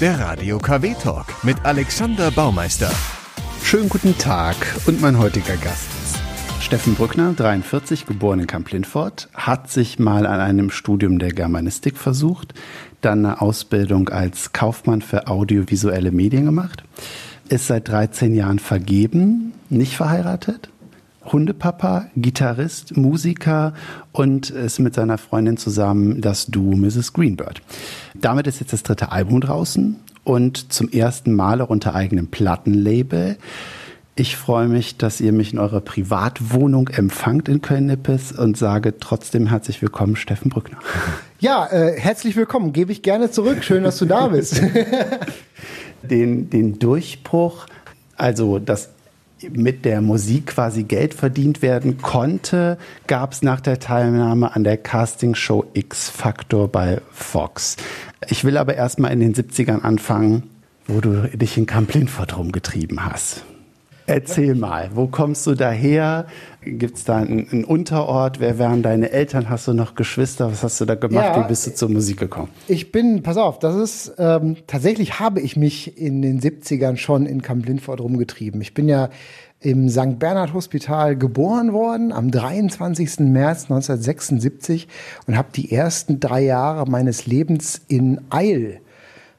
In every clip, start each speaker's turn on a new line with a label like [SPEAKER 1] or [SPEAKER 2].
[SPEAKER 1] Der Radio KW Talk mit Alexander Baumeister.
[SPEAKER 2] Schönen guten Tag und mein heutiger Gast ist Steffen Brückner, 43, geboren in Kamp-Lindfort, hat sich mal an einem Studium der Germanistik versucht, dann eine Ausbildung als Kaufmann für audiovisuelle Medien gemacht, ist seit 13 Jahren vergeben, nicht verheiratet, Hundepapa, Gitarrist, Musiker und ist mit seiner Freundin zusammen das Duo Mrs. Greenbird. Damit ist jetzt das dritte Album draußen und zum ersten Mal auch unter eigenem Plattenlabel. Ich freue mich, dass ihr mich in eurer Privatwohnung empfangt in Köln-Nippes und sage trotzdem herzlich willkommen, Steffen Brückner.
[SPEAKER 3] Ja, äh, herzlich willkommen. Gebe ich gerne zurück. Schön, dass du da bist.
[SPEAKER 2] den, den Durchbruch, also das mit der Musik quasi Geld verdient werden konnte, gab es nach der Teilnahme an der Castingshow X Factor bei Fox. Ich will aber erstmal in den 70ern anfangen, wo du dich in Camp Lindfort rumgetrieben hast. Erzähl mal, wo kommst du daher? Gibt es da einen, einen, Unterort? Wer wären deine Eltern? Hast du noch Geschwister? Was hast du da gemacht? Ja, Wie bist du zur Musik gekommen?
[SPEAKER 3] Ich bin, pass auf, das ist, ähm, tatsächlich habe ich mich in den 70ern schon in Camp Lindfort rumgetrieben. Ich bin ja im St. Bernhard Hospital geboren worden am 23. März 1976 und habe die ersten drei Jahre meines Lebens in Eil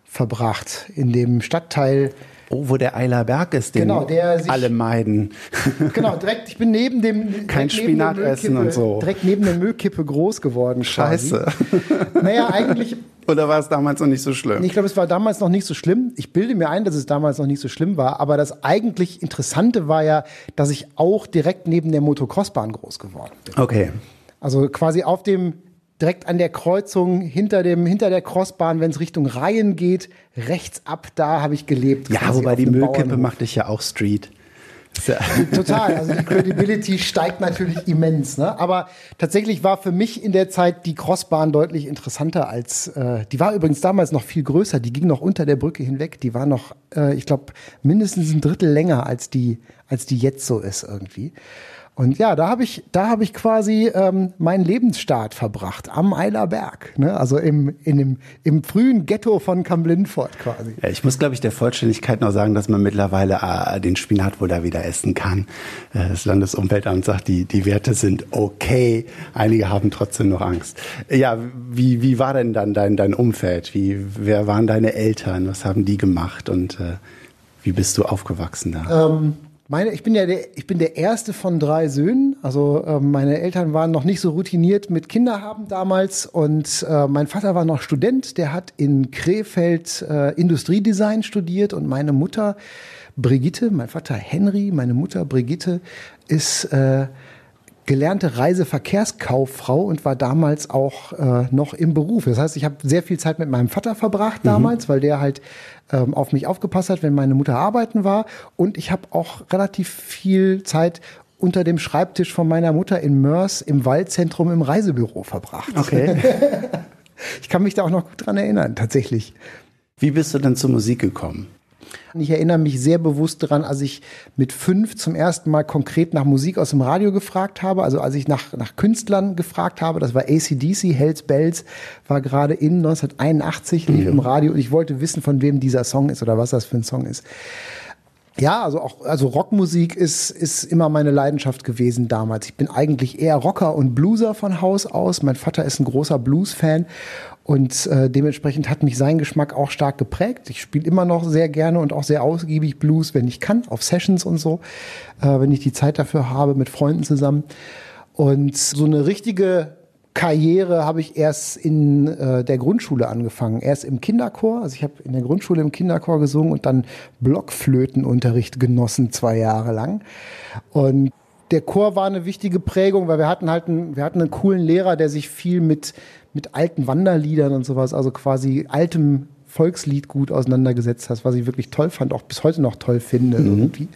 [SPEAKER 3] verbracht, in dem Stadtteil
[SPEAKER 2] Oh, wo der Eiler Berg ist, den genau, sich, alle meiden.
[SPEAKER 3] Genau, direkt, ich bin neben dem...
[SPEAKER 2] Kein Spinat essen und so.
[SPEAKER 3] Direkt neben der Müllkippe groß geworden.
[SPEAKER 2] Scheiße.
[SPEAKER 3] Quasi. Naja, eigentlich...
[SPEAKER 2] Oder war es damals noch nicht so schlimm?
[SPEAKER 3] Ich glaube, es war damals noch nicht so schlimm. Ich bilde mir ein, dass es damals noch nicht so schlimm war. Aber das eigentlich Interessante war ja, dass ich auch direkt neben der Motocrossbahn groß geworden bin.
[SPEAKER 2] Okay.
[SPEAKER 3] Also quasi auf dem direkt an der Kreuzung hinter dem hinter der Crossbahn, wenn es Richtung Reihen geht, rechts ab, da habe ich gelebt.
[SPEAKER 2] Ja, wobei die Müllkippe machte ich ja auch Street.
[SPEAKER 3] Total, also die Credibility steigt natürlich immens. Ne? Aber tatsächlich war für mich in der Zeit die Crossbahn deutlich interessanter als, äh, die war übrigens damals noch viel größer, die ging noch unter der Brücke hinweg, die war noch, äh, ich glaube, mindestens ein Drittel länger als die, als die jetzt so ist irgendwie. Und ja, da habe ich, da habe ich quasi ähm, meinen Lebensstart verbracht am Eiler Berg, ne? also im, in dem, im frühen Ghetto von Kamp-Lindfort quasi.
[SPEAKER 2] Ja, ich muss, glaube ich, der Vollständigkeit noch sagen, dass man mittlerweile äh, den Spinat wohl da wieder essen kann. Äh, das Landesumweltamt sagt, die, die Werte sind okay. Einige haben trotzdem noch Angst. Ja, wie, wie war denn dann dein, dein Umfeld? Wie, wer waren deine Eltern? Was haben die gemacht? Und äh, wie bist du aufgewachsen
[SPEAKER 3] da? Ähm meine, ich bin ja der, ich bin der erste von drei Söhnen. Also äh, meine Eltern waren noch nicht so routiniert mit Kinderhaben damals und äh, mein Vater war noch Student. Der hat in Krefeld äh, Industriedesign studiert und meine Mutter Brigitte, mein Vater Henry, meine Mutter Brigitte ist äh, gelernte Reiseverkehrskauffrau und war damals auch äh, noch im Beruf. Das heißt, ich habe sehr viel Zeit mit meinem Vater verbracht mhm. damals, mhm. weil der halt ähm, auf mich aufgepasst hat, wenn meine Mutter arbeiten war. Und ich habe auch relativ viel Zeit unter dem Schreibtisch von meiner Mutter in Mörs im Waldzentrum im Reisebüro verbracht.
[SPEAKER 2] Okay.
[SPEAKER 3] ich kann mich da auch noch gut dran erinnern, tatsächlich.
[SPEAKER 2] Wie bist du denn zur Musik gekommen?
[SPEAKER 3] Ich erinnere mich sehr bewusst daran, als ich mit fünf zum ersten Mal konkret nach Musik aus dem Radio gefragt habe. Also als ich nach, nach Künstlern gefragt habe, das war ACDC, Hells Bells, war gerade in 1981, lief ja. im Radio und ich wollte wissen, von wem dieser Song ist oder was das für ein Song ist. Ja, also auch, also Rockmusik ist, ist immer meine Leidenschaft gewesen damals. Ich bin eigentlich eher Rocker und Blueser von Haus aus. Mein Vater ist ein großer Blues-Fan und äh, dementsprechend hat mich sein Geschmack auch stark geprägt. Ich spiele immer noch sehr gerne und auch sehr ausgiebig Blues, wenn ich kann, auf Sessions und so, äh, wenn ich die Zeit dafür habe, mit Freunden zusammen. Und so eine richtige Karriere habe ich erst in äh, der Grundschule angefangen. Erst im Kinderchor, also ich habe in der Grundschule im Kinderchor gesungen und dann Blockflötenunterricht genossen zwei Jahre lang. Und der Chor war eine wichtige Prägung, weil wir hatten halt einen, wir hatten einen coolen Lehrer, der sich viel mit mit alten Wanderliedern und sowas, also quasi altem Volkslied gut auseinandergesetzt hast, was ich wirklich toll fand, auch bis heute noch toll finde mhm. irgendwie.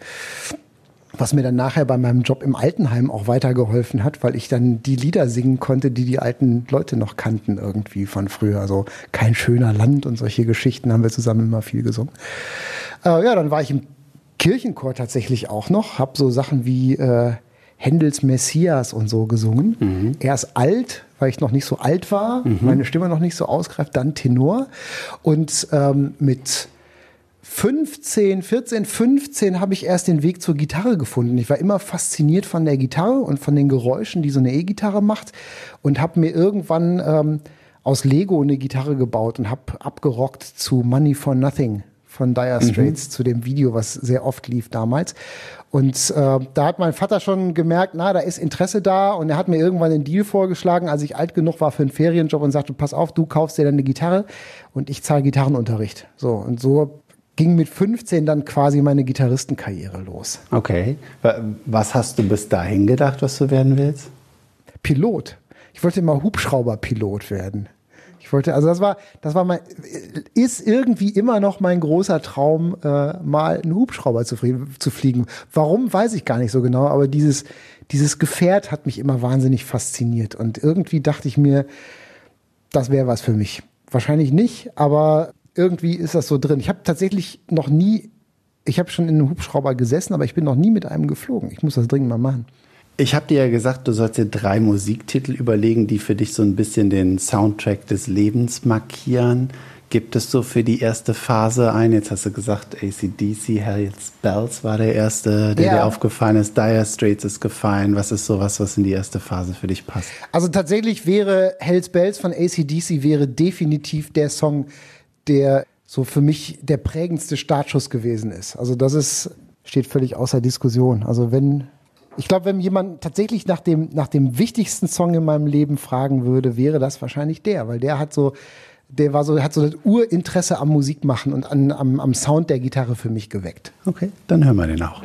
[SPEAKER 3] Was mir dann nachher bei meinem Job im Altenheim auch weitergeholfen hat, weil ich dann die Lieder singen konnte, die die alten Leute noch kannten irgendwie von früher. Also kein schöner Land und solche Geschichten haben wir zusammen immer viel gesungen. Äh, ja, dann war ich im Kirchenchor tatsächlich auch noch, habe so Sachen wie äh, Händels Messias und so gesungen. Mhm. Erst alt, weil ich noch nicht so alt war, mhm. meine Stimme noch nicht so ausgreift, dann Tenor. Und ähm, mit 15, 14, 15 habe ich erst den Weg zur Gitarre gefunden. Ich war immer fasziniert von der Gitarre und von den Geräuschen, die so eine E-Gitarre macht und habe mir irgendwann ähm, aus Lego eine Gitarre gebaut und habe abgerockt zu Money for Nothing von Dire mhm. Straits, mhm. zu dem Video, was sehr oft lief damals. Und äh, da hat mein Vater schon gemerkt, na, da ist Interesse da und er hat mir irgendwann einen Deal vorgeschlagen, als ich alt genug war für einen Ferienjob und sagte, pass auf, du kaufst dir dann eine Gitarre und ich zahle Gitarrenunterricht. So, und so ging mit 15 dann quasi meine Gitarristenkarriere los.
[SPEAKER 2] Okay. Was hast du bis dahin gedacht, was du werden willst?
[SPEAKER 3] Pilot. Ich wollte immer Hubschrauberpilot werden. Ich wollte, also das war, das war mein, ist irgendwie immer noch mein großer Traum, äh, mal einen Hubschrauber zu, zu fliegen. Warum, weiß ich gar nicht so genau, aber dieses, dieses Gefährt hat mich immer wahnsinnig fasziniert. Und irgendwie dachte ich mir, das wäre was für mich. Wahrscheinlich nicht, aber irgendwie ist das so drin. Ich habe tatsächlich noch nie, ich habe schon in einem Hubschrauber gesessen, aber ich bin noch nie mit einem geflogen. Ich muss das dringend mal machen.
[SPEAKER 2] Ich habe dir ja gesagt, du sollst dir drei Musiktitel überlegen, die für dich so ein bisschen den Soundtrack des Lebens markieren. Gibt es so für die erste Phase ein? Jetzt hast du gesagt, ACDC, Hells Bells war der erste, der ja. dir aufgefallen ist. Dire Straits ist gefallen. Was ist sowas, was in die erste Phase für dich passt?
[SPEAKER 3] Also tatsächlich wäre Hells Bells von ACDC wäre definitiv der Song, der so für mich der prägendste Startschuss gewesen ist. Also das ist, steht völlig außer Diskussion. Also wenn, ich glaube, wenn jemand tatsächlich nach dem, nach dem wichtigsten Song in meinem Leben fragen würde, wäre das wahrscheinlich der, weil der hat so, der war so, hat so das Urinteresse am Musikmachen und an, am, am Sound der Gitarre für mich geweckt.
[SPEAKER 2] Okay, dann hören wir den auch.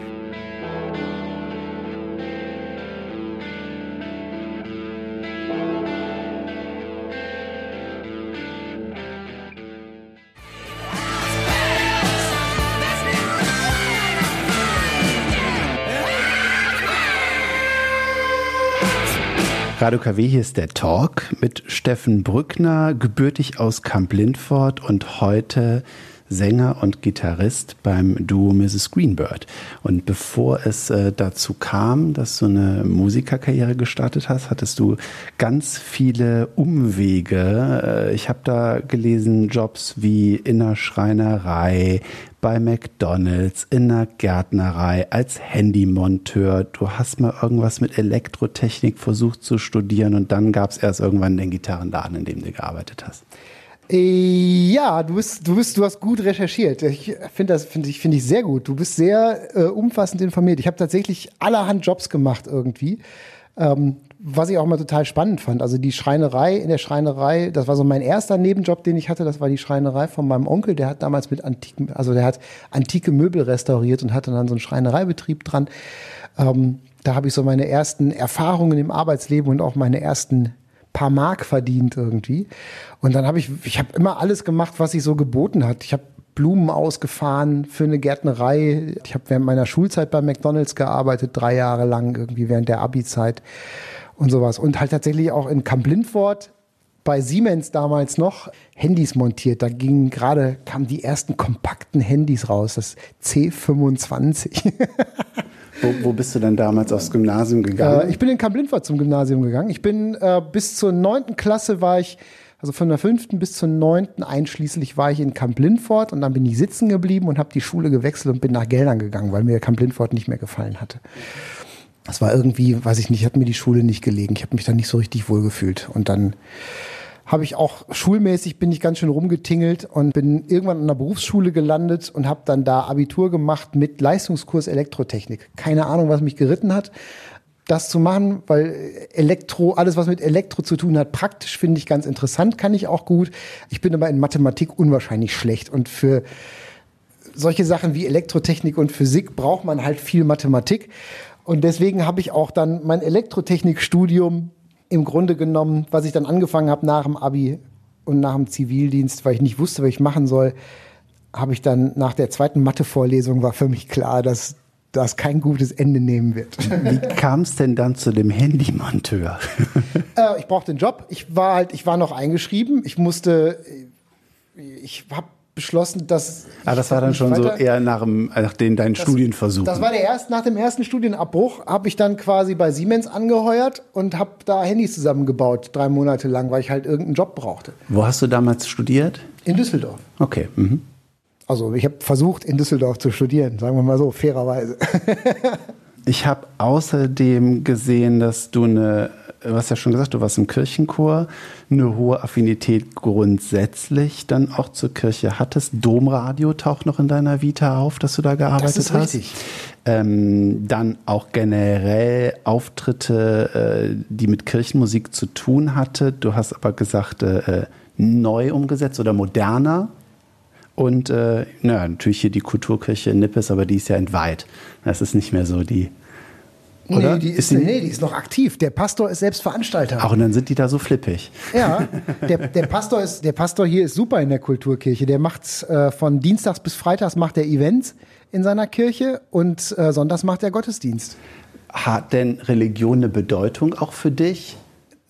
[SPEAKER 2] Radio KW, hier ist der Talk mit Steffen Brückner, gebürtig aus Camp Lindford und heute Sänger und Gitarrist beim Duo Mrs. Greenbird. Und bevor es äh, dazu kam, dass du eine Musikerkarriere gestartet hast, hattest du ganz viele Umwege. Äh, ich habe da gelesen, Jobs wie in der Schreinerei, bei McDonald's, in der Gärtnerei, als Handymonteur. Du hast mal irgendwas mit Elektrotechnik versucht zu studieren und dann gab es erst irgendwann den Gitarrenladen, in dem du gearbeitet hast.
[SPEAKER 3] Äh, ja, du bist, du bist, du hast gut recherchiert. Ich finde das, finde ich, finde ich sehr gut. Du bist sehr äh, umfassend informiert. Ich habe tatsächlich allerhand Jobs gemacht irgendwie. Ähm, was ich auch mal total spannend fand. Also die Schreinerei, in der Schreinerei, das war so mein erster Nebenjob, den ich hatte, das war die Schreinerei von meinem Onkel, der hat damals mit antiken, also der hat antike Möbel restauriert und hatte dann so einen Schreinereibetrieb dran. Ähm, da habe ich so meine ersten Erfahrungen im Arbeitsleben und auch meine ersten paar Mark verdient irgendwie. Und dann habe ich, ich habe immer alles gemacht, was sich so geboten hat. Ich habe Blumen ausgefahren für eine Gärtnerei. Ich habe während meiner Schulzeit bei McDonald's gearbeitet, drei Jahre lang, irgendwie während der Abi-Zeit und sowas. Und halt tatsächlich auch in Camp Lindford bei Siemens damals noch Handys montiert. Da gingen gerade, kamen die ersten kompakten Handys raus, das C25.
[SPEAKER 2] wo, wo, bist du denn damals aufs Gymnasium gegangen?
[SPEAKER 3] Äh, ich bin in Camp Lindford zum Gymnasium gegangen. Ich bin äh, bis zur neunten Klasse war ich, also von der fünften bis zur neunten einschließlich war ich in Camp Lindford und dann bin ich sitzen geblieben und habe die Schule gewechselt und bin nach Geldern gegangen, weil mir Camp Lindford nicht mehr gefallen hatte das war irgendwie, weiß ich nicht, hat mir die Schule nicht gelegen. Ich habe mich da nicht so richtig wohl gefühlt. Und dann habe ich auch schulmäßig bin ich ganz schön rumgetingelt und bin irgendwann an der Berufsschule gelandet und habe dann da Abitur gemacht mit Leistungskurs Elektrotechnik. Keine Ahnung, was mich geritten hat, das zu machen, weil Elektro, alles was mit Elektro zu tun hat, praktisch finde ich ganz interessant, kann ich auch gut. Ich bin aber in Mathematik unwahrscheinlich schlecht und für solche Sachen wie Elektrotechnik und Physik braucht man halt viel Mathematik. Und deswegen habe ich auch dann mein Elektrotechnikstudium im Grunde genommen, was ich dann angefangen habe nach dem Abi und nach dem Zivildienst, weil ich nicht wusste, was ich machen soll, habe ich dann nach der zweiten Mathe-Vorlesung war für mich klar, dass das kein gutes Ende nehmen wird.
[SPEAKER 2] Wie kam es denn dann zu dem Handymonteur?
[SPEAKER 3] äh, ich brauchte einen Job. Ich war halt, ich war noch eingeschrieben. Ich musste, ich habe beschlossen, dass.
[SPEAKER 2] Ah, das war dann schon so eher nach, dem, nach den deinen
[SPEAKER 3] das,
[SPEAKER 2] Studienversuchen.
[SPEAKER 3] Das war der erst, nach dem ersten Studienabbruch habe ich dann quasi bei Siemens angeheuert und habe da Handys zusammengebaut, drei Monate lang, weil ich halt irgendeinen Job brauchte.
[SPEAKER 2] Wo hast du damals studiert?
[SPEAKER 3] In Düsseldorf.
[SPEAKER 2] Okay. Mhm.
[SPEAKER 3] Also ich habe versucht, in Düsseldorf zu studieren, sagen wir mal so, fairerweise.
[SPEAKER 2] ich habe außerdem gesehen, dass du eine du hast ja schon gesagt, du warst im Kirchenchor, eine hohe Affinität grundsätzlich dann auch zur Kirche hattest. Domradio taucht noch in deiner Vita auf, dass du da gearbeitet
[SPEAKER 3] das ist
[SPEAKER 2] hast.
[SPEAKER 3] Richtig.
[SPEAKER 2] Ähm, dann auch generell Auftritte, äh, die mit Kirchenmusik zu tun hatte. Du hast aber gesagt, äh, neu umgesetzt oder moderner. Und äh, naja, natürlich hier die Kulturkirche in Nippes, aber die ist ja entweiht. Das ist nicht mehr so die
[SPEAKER 3] oder? Nee, die ist, ist die, nee, die ist noch aktiv. Der Pastor ist selbst Veranstalter.
[SPEAKER 2] Auch und dann sind die da so flippig.
[SPEAKER 3] Ja, der, der, Pastor, ist, der Pastor hier ist super in der Kulturkirche. Der macht äh, von Dienstags bis Freitags macht er Events in seiner Kirche und äh, sonntags macht er Gottesdienst.
[SPEAKER 2] Hat denn Religion eine Bedeutung auch für dich?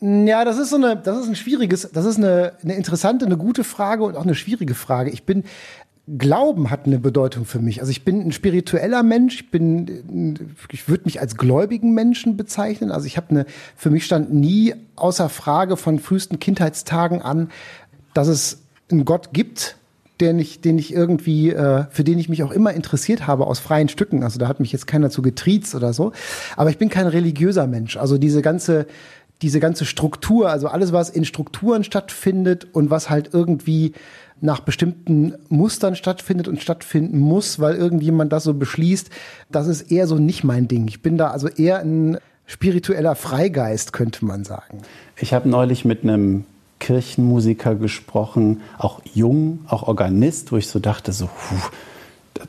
[SPEAKER 3] Ja, das ist so eine, das ist ein schwieriges, das ist eine, eine interessante, eine gute Frage und auch eine schwierige Frage. Ich bin, Glauben hat eine Bedeutung für mich. Also ich bin ein spiritueller Mensch, ich bin, ich würde mich als gläubigen Menschen bezeichnen. Also ich habe eine, für mich stand nie außer Frage von frühesten Kindheitstagen an, dass es einen Gott gibt, den ich, den ich irgendwie, äh, für den ich mich auch immer interessiert habe aus freien Stücken. Also da hat mich jetzt keiner zu getriezt oder so. Aber ich bin kein religiöser Mensch. Also diese ganze, diese ganze Struktur, also alles, was in Strukturen stattfindet und was halt irgendwie nach bestimmten Mustern stattfindet und stattfinden muss, weil irgendjemand das so beschließt, das ist eher so nicht mein Ding. Ich bin da also eher ein spiritueller Freigeist, könnte man sagen.
[SPEAKER 2] Ich habe neulich mit einem Kirchenmusiker gesprochen, auch jung, auch Organist, wo ich so dachte, so, puh,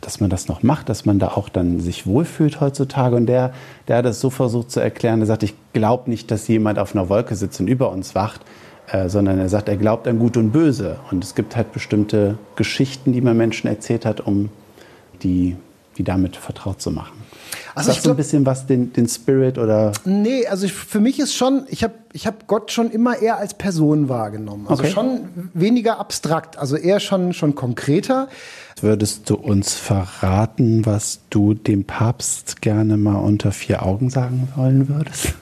[SPEAKER 2] dass man das noch macht, dass man da auch dann sich wohlfühlt heutzutage. Und der, der hat es so versucht zu erklären, der sagt, ich glaube nicht, dass jemand auf einer Wolke sitzt und über uns wacht, äh, sondern er sagt, er glaubt an Gut und Böse. Und es gibt halt bestimmte Geschichten, die man Menschen erzählt hat, um die, die damit vertraut zu machen. Also Sagst du ein bisschen was, den, den Spirit oder?
[SPEAKER 3] Nee, also ich, für mich ist schon, ich habe ich hab Gott schon immer eher als Person wahrgenommen. Also okay. schon weniger abstrakt, also eher schon, schon konkreter.
[SPEAKER 2] Würdest du uns verraten, was du dem Papst gerne mal unter vier Augen sagen wollen würdest?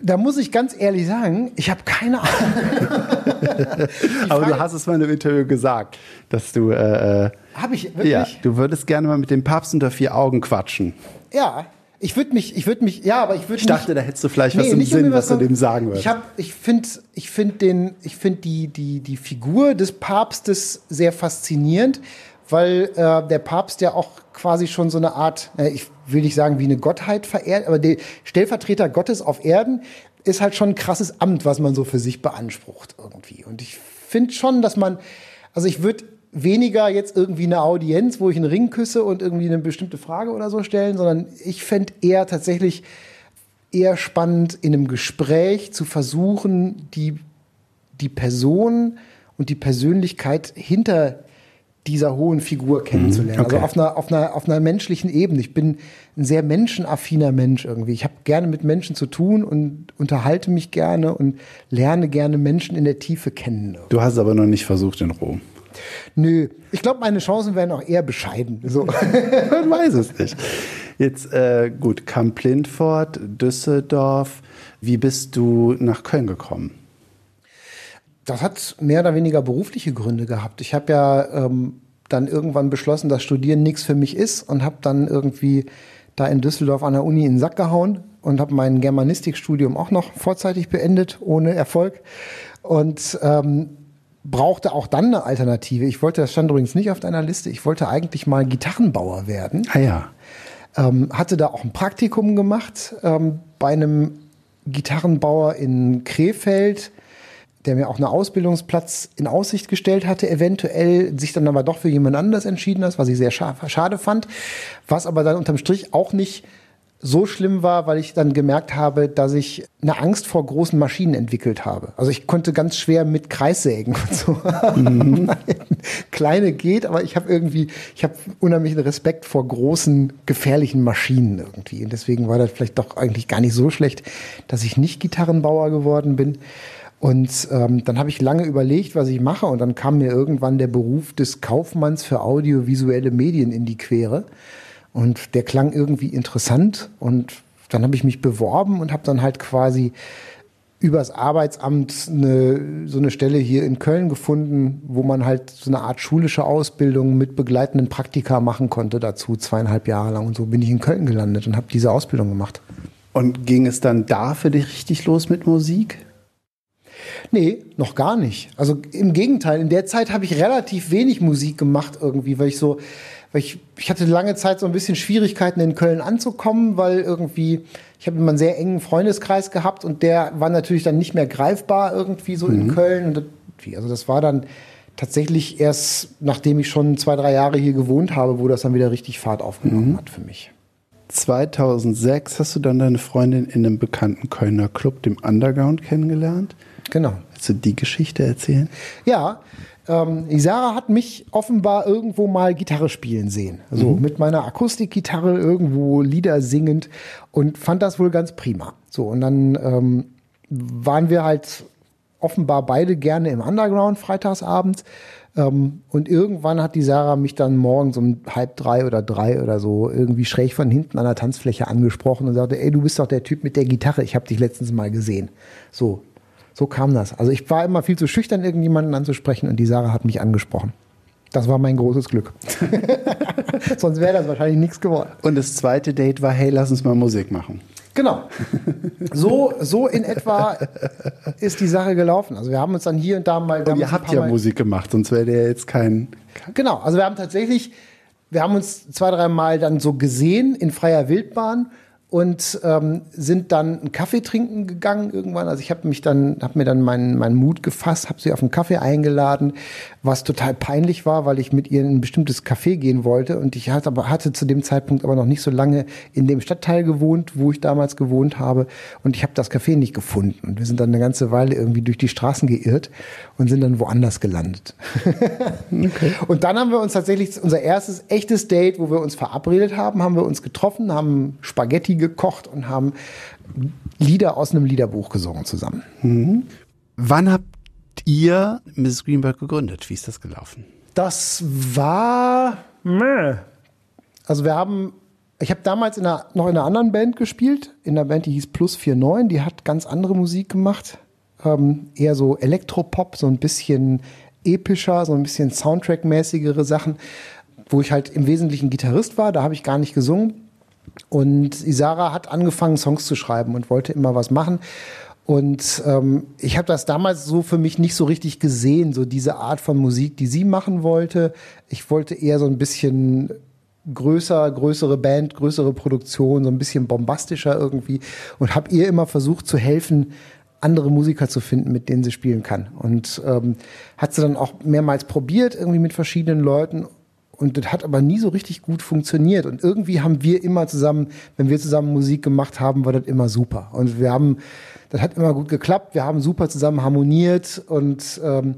[SPEAKER 3] da muss ich ganz ehrlich sagen, ich habe keine Ahnung.
[SPEAKER 2] Aber du hast es mal in einem Interview gesagt, dass du. Äh,
[SPEAKER 3] äh habe ich wirklich?
[SPEAKER 2] Ja, du würdest gerne mal mit dem Papst unter vier Augen quatschen.
[SPEAKER 3] Ja, ich würde mich, ich würde mich, ja, aber ich würde.
[SPEAKER 2] Ich dachte, da hättest du vielleicht nee, was im Sinn, was, was du dem sagen würdest.
[SPEAKER 3] Ich habe, ich finde, ich finde den, ich finde die, die, die Figur des Papstes sehr faszinierend, weil äh, der Papst ja auch quasi schon so eine Art, äh, ich will nicht sagen wie eine Gottheit verehrt, aber der Stellvertreter Gottes auf Erden ist halt schon ein krasses Amt, was man so für sich beansprucht irgendwie. Und ich finde schon, dass man, also ich würde weniger jetzt irgendwie eine Audienz, wo ich einen Ring küsse und irgendwie eine bestimmte Frage oder so stellen, sondern ich fände eher tatsächlich eher spannend, in einem Gespräch zu versuchen, die, die Person und die Persönlichkeit hinter dieser hohen Figur kennenzulernen. Also okay. Also auf einer, auf, einer, auf einer menschlichen Ebene. Ich bin ein sehr menschenaffiner Mensch irgendwie. Ich habe gerne mit Menschen zu tun und unterhalte mich gerne und lerne gerne Menschen in der Tiefe kennen.
[SPEAKER 2] Du hast es aber noch nicht versucht in Rom.
[SPEAKER 3] Nö, ich glaube, meine Chancen wären auch eher bescheiden. So.
[SPEAKER 2] Man weiß es nicht. Jetzt äh, gut, Kamp Lindfort, Düsseldorf. Wie bist du nach Köln gekommen?
[SPEAKER 3] Das hat mehr oder weniger berufliche Gründe gehabt. Ich habe ja ähm, dann irgendwann beschlossen, dass Studieren nichts für mich ist und habe dann irgendwie da in Düsseldorf an der Uni in den Sack gehauen und habe mein Germanistikstudium auch noch vorzeitig beendet, ohne Erfolg. Und ähm, brauchte auch dann eine Alternative. Ich wollte, das stand übrigens nicht auf deiner Liste, ich wollte eigentlich mal Gitarrenbauer werden.
[SPEAKER 2] Ah ja.
[SPEAKER 3] Ähm, hatte da auch ein Praktikum gemacht ähm, bei einem Gitarrenbauer in Krefeld der mir auch einen Ausbildungsplatz in Aussicht gestellt hatte, eventuell sich dann aber doch für jemand anders entschieden hat, was ich sehr schade fand, was aber dann unterm Strich auch nicht so schlimm war, weil ich dann gemerkt habe, dass ich eine Angst vor großen Maschinen entwickelt habe. Also ich konnte ganz schwer mit Kreissägen und so. Mhm. Kleine geht, aber ich habe irgendwie, ich habe unheimlichen Respekt vor großen, gefährlichen Maschinen irgendwie. Und deswegen war das vielleicht doch eigentlich gar nicht so schlecht, dass ich nicht Gitarrenbauer geworden bin. Und ähm, dann habe ich lange überlegt, was ich mache. Und dann kam mir irgendwann der Beruf des Kaufmanns für audiovisuelle Medien in die Quere. Und der klang irgendwie interessant. Und dann habe ich mich beworben und habe dann halt quasi übers Arbeitsamt eine, so eine Stelle hier in Köln gefunden, wo man halt so eine Art schulische Ausbildung mit begleitenden Praktika machen konnte dazu, zweieinhalb Jahre lang. Und so bin ich in Köln gelandet und habe diese Ausbildung gemacht.
[SPEAKER 2] Und ging es dann da für dich richtig los mit Musik?
[SPEAKER 3] Nee, noch gar nicht. Also im Gegenteil, in der Zeit habe ich relativ wenig Musik gemacht irgendwie, weil ich so, ich, ich hatte lange Zeit so ein bisschen Schwierigkeiten in Köln anzukommen, weil irgendwie, ich habe immer einen sehr engen Freundeskreis gehabt und der war natürlich dann nicht mehr greifbar irgendwie so mhm. in Köln. Und das, also das war dann tatsächlich erst, nachdem ich schon zwei, drei Jahre hier gewohnt habe, wo das dann wieder richtig Fahrt aufgenommen mhm. hat für mich.
[SPEAKER 2] 2006 hast du dann deine Freundin in einem bekannten Kölner Club, dem Underground, kennengelernt.
[SPEAKER 3] Genau.
[SPEAKER 2] Willst du die Geschichte erzählen?
[SPEAKER 3] Ja, ähm, Sarah hat mich offenbar irgendwo mal Gitarre spielen sehen. So mhm. mit meiner Akustikgitarre irgendwo Lieder singend und fand das wohl ganz prima. So, und dann ähm, waren wir halt offenbar beide gerne im Underground freitagsabends. Ähm, und irgendwann hat die Sarah mich dann morgens um halb drei oder drei oder so irgendwie schräg von hinten an der Tanzfläche angesprochen und sagte, ey, du bist doch der Typ mit der Gitarre, ich habe dich letztens mal gesehen. So, so kam das. Also ich war immer viel zu schüchtern, irgendjemanden anzusprechen und die Sarah hat mich angesprochen. Das war mein großes Glück. Sonst wäre das wahrscheinlich nichts geworden.
[SPEAKER 2] Und das zweite Date war, hey, lass uns mal Musik machen.
[SPEAKER 3] Genau. So, so in etwa ist die Sache gelaufen. Also wir haben uns dann hier und da mal.
[SPEAKER 2] Und ihr habt ja mal Musik gemacht, sonst wäre der jetzt kein,
[SPEAKER 3] kein. Genau. Also wir haben tatsächlich, wir haben uns zwei, drei Mal dann so gesehen in freier Wildbahn und ähm, sind dann einen Kaffee trinken gegangen irgendwann. Also ich habe mich dann, habe mir dann meinen meinen Mut gefasst, habe sie auf einen Kaffee eingeladen, was total peinlich war, weil ich mit ihr in ein bestimmtes Café gehen wollte und ich hatte aber hatte zu dem Zeitpunkt aber noch nicht so lange in dem Stadtteil gewohnt, wo ich damals gewohnt habe und ich habe das Café nicht gefunden und wir sind dann eine ganze Weile irgendwie durch die Straßen geirrt und sind dann woanders gelandet. okay. Und dann haben wir uns tatsächlich unser erstes echtes Date, wo wir uns verabredet haben, haben wir uns getroffen, haben Spaghetti gekocht und haben Lieder aus einem Liederbuch gesungen zusammen.
[SPEAKER 2] Mhm. Wann habt ihr Miss Greenberg gegründet? Wie ist das gelaufen?
[SPEAKER 3] Das war. Also wir haben. Ich habe damals in einer, noch in einer anderen Band gespielt, in einer Band, die hieß Plus 49, die hat ganz andere Musik gemacht. Ähm, eher so Elektropop, so ein bisschen epischer, so ein bisschen Soundtrack-mäßigere Sachen, wo ich halt im Wesentlichen Gitarrist war, da habe ich gar nicht gesungen. Und Isara hat angefangen, Songs zu schreiben und wollte immer was machen. Und ähm, ich habe das damals so für mich nicht so richtig gesehen, so diese Art von Musik, die sie machen wollte. Ich wollte eher so ein bisschen größer, größere Band, größere Produktion, so ein bisschen bombastischer irgendwie und habe ihr immer versucht zu helfen, andere Musiker zu finden, mit denen sie spielen kann. Und ähm, hat sie dann auch mehrmals probiert, irgendwie mit verschiedenen Leuten und das hat aber nie so richtig gut funktioniert. Und irgendwie haben wir immer zusammen, wenn wir zusammen Musik gemacht haben, war das immer super. Und wir haben, das hat immer gut geklappt. Wir haben super zusammen harmoniert und ähm,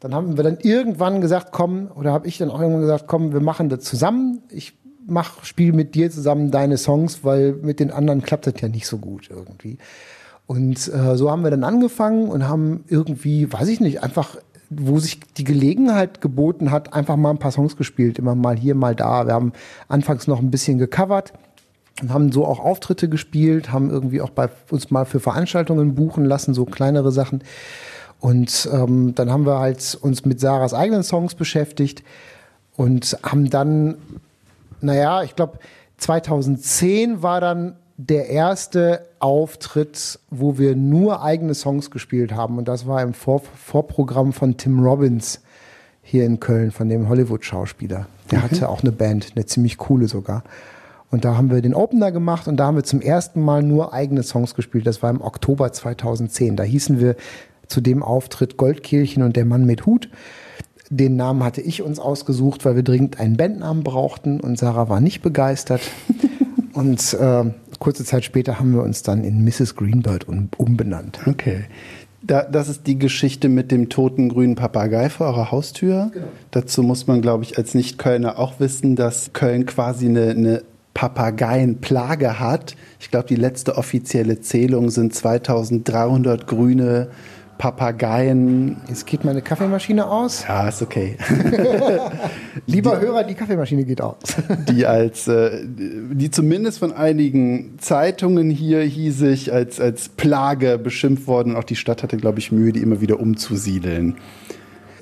[SPEAKER 3] dann haben wir dann irgendwann gesagt, komm, oder habe ich dann auch irgendwann gesagt, komm, wir machen das zusammen. Ich mach, spiel mit dir zusammen deine Songs, weil mit den anderen klappt das ja nicht so gut irgendwie. Und äh, so haben wir dann angefangen und haben irgendwie, weiß ich nicht, einfach wo sich die Gelegenheit geboten hat, einfach mal ein paar Songs gespielt, immer mal hier, mal da. Wir haben anfangs noch ein bisschen gecovert und haben so auch Auftritte gespielt, haben irgendwie auch bei uns mal für Veranstaltungen buchen lassen, so kleinere Sachen. Und ähm, dann haben wir halt uns mit Sarahs eigenen Songs beschäftigt und haben dann, naja, ich glaube, 2010 war dann der erste Auftritt, wo wir nur eigene Songs gespielt haben. Und das war im Vor Vorprogramm von Tim Robbins hier in Köln, von dem Hollywood-Schauspieler. Der okay. hatte auch eine Band, eine ziemlich coole sogar. Und da haben wir den Opener gemacht und da haben wir zum ersten Mal nur eigene Songs gespielt. Das war im Oktober 2010. Da hießen wir zu dem Auftritt Goldkehlchen und der Mann mit Hut. Den Namen hatte ich uns ausgesucht, weil wir dringend einen Bandnamen brauchten und Sarah war nicht begeistert. und äh, kurze Zeit später haben wir uns dann in Mrs. Greenbird um, umbenannt.
[SPEAKER 2] Okay. Da, das ist die Geschichte mit dem toten grünen Papagei vor eurer Haustür. Genau. Dazu muss man, glaube ich, als Nicht-Kölner auch wissen, dass Köln quasi eine, eine Papageienplage hat. Ich glaube, die letzte offizielle Zählung sind 2300 grüne Papageien.
[SPEAKER 3] Jetzt geht meine Kaffeemaschine aus.
[SPEAKER 2] Ja, ist okay.
[SPEAKER 3] Lieber Hörer, die Kaffeemaschine geht aus.
[SPEAKER 2] die als, äh, die zumindest von einigen Zeitungen hier hiesig als, als Plage beschimpft worden. Auch die Stadt hatte, glaube ich, Mühe, die immer wieder umzusiedeln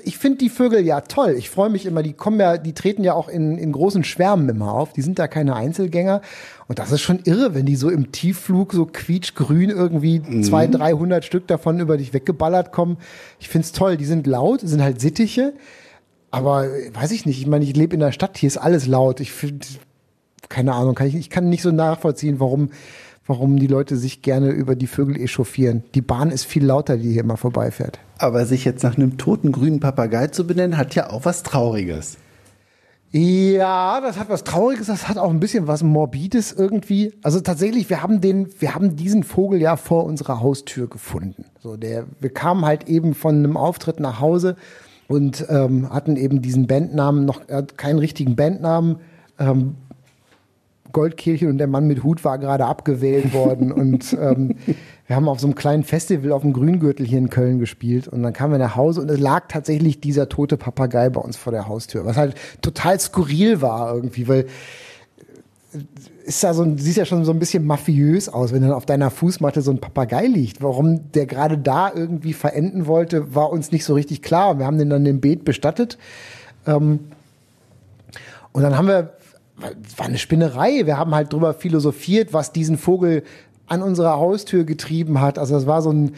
[SPEAKER 3] ich finde die Vögel ja toll. Ich freue mich immer, die kommen ja, die treten ja auch in, in großen Schwärmen immer auf. Die sind da keine Einzelgänger. Und das ist schon irre, wenn die so im Tiefflug so quietschgrün irgendwie mhm. 200, 300 Stück davon über dich weggeballert kommen. Ich finde es toll. Die sind laut, sind halt Sittiche. Aber weiß ich nicht. Ich meine, ich lebe in der Stadt, hier ist alles laut. Ich finde, keine Ahnung, kann ich, ich kann nicht so nachvollziehen, warum warum die Leute sich gerne über die Vögel echauffieren. Die Bahn ist viel lauter, die hier immer vorbeifährt.
[SPEAKER 2] Aber sich jetzt nach einem toten grünen Papagei zu benennen, hat ja auch was Trauriges.
[SPEAKER 3] Ja, das hat was Trauriges, das hat auch ein bisschen was Morbides irgendwie. Also tatsächlich, wir haben den, wir haben diesen Vogel ja vor unserer Haustür gefunden. So, der, wir kamen halt eben von einem Auftritt nach Hause und ähm, hatten eben diesen Bandnamen, noch äh, keinen richtigen Bandnamen, ähm, Goldkehlchen und der Mann mit Hut war gerade abgewählt worden. und ähm, wir haben auf so einem kleinen Festival auf dem Grüngürtel hier in Köln gespielt. Und dann kamen wir nach Hause und es lag tatsächlich dieser tote Papagei bei uns vor der Haustür. Was halt total skurril war irgendwie, weil äh, ist ja so, sieht ja schon so ein bisschen mafiös aus, wenn dann auf deiner Fußmatte so ein Papagei liegt. Warum der gerade da irgendwie verenden wollte, war uns nicht so richtig klar. Und wir haben den dann im Beet bestattet. Ähm, und dann haben wir war eine Spinnerei. Wir haben halt drüber philosophiert, was diesen Vogel an unserer Haustür getrieben hat. Also es war so ein,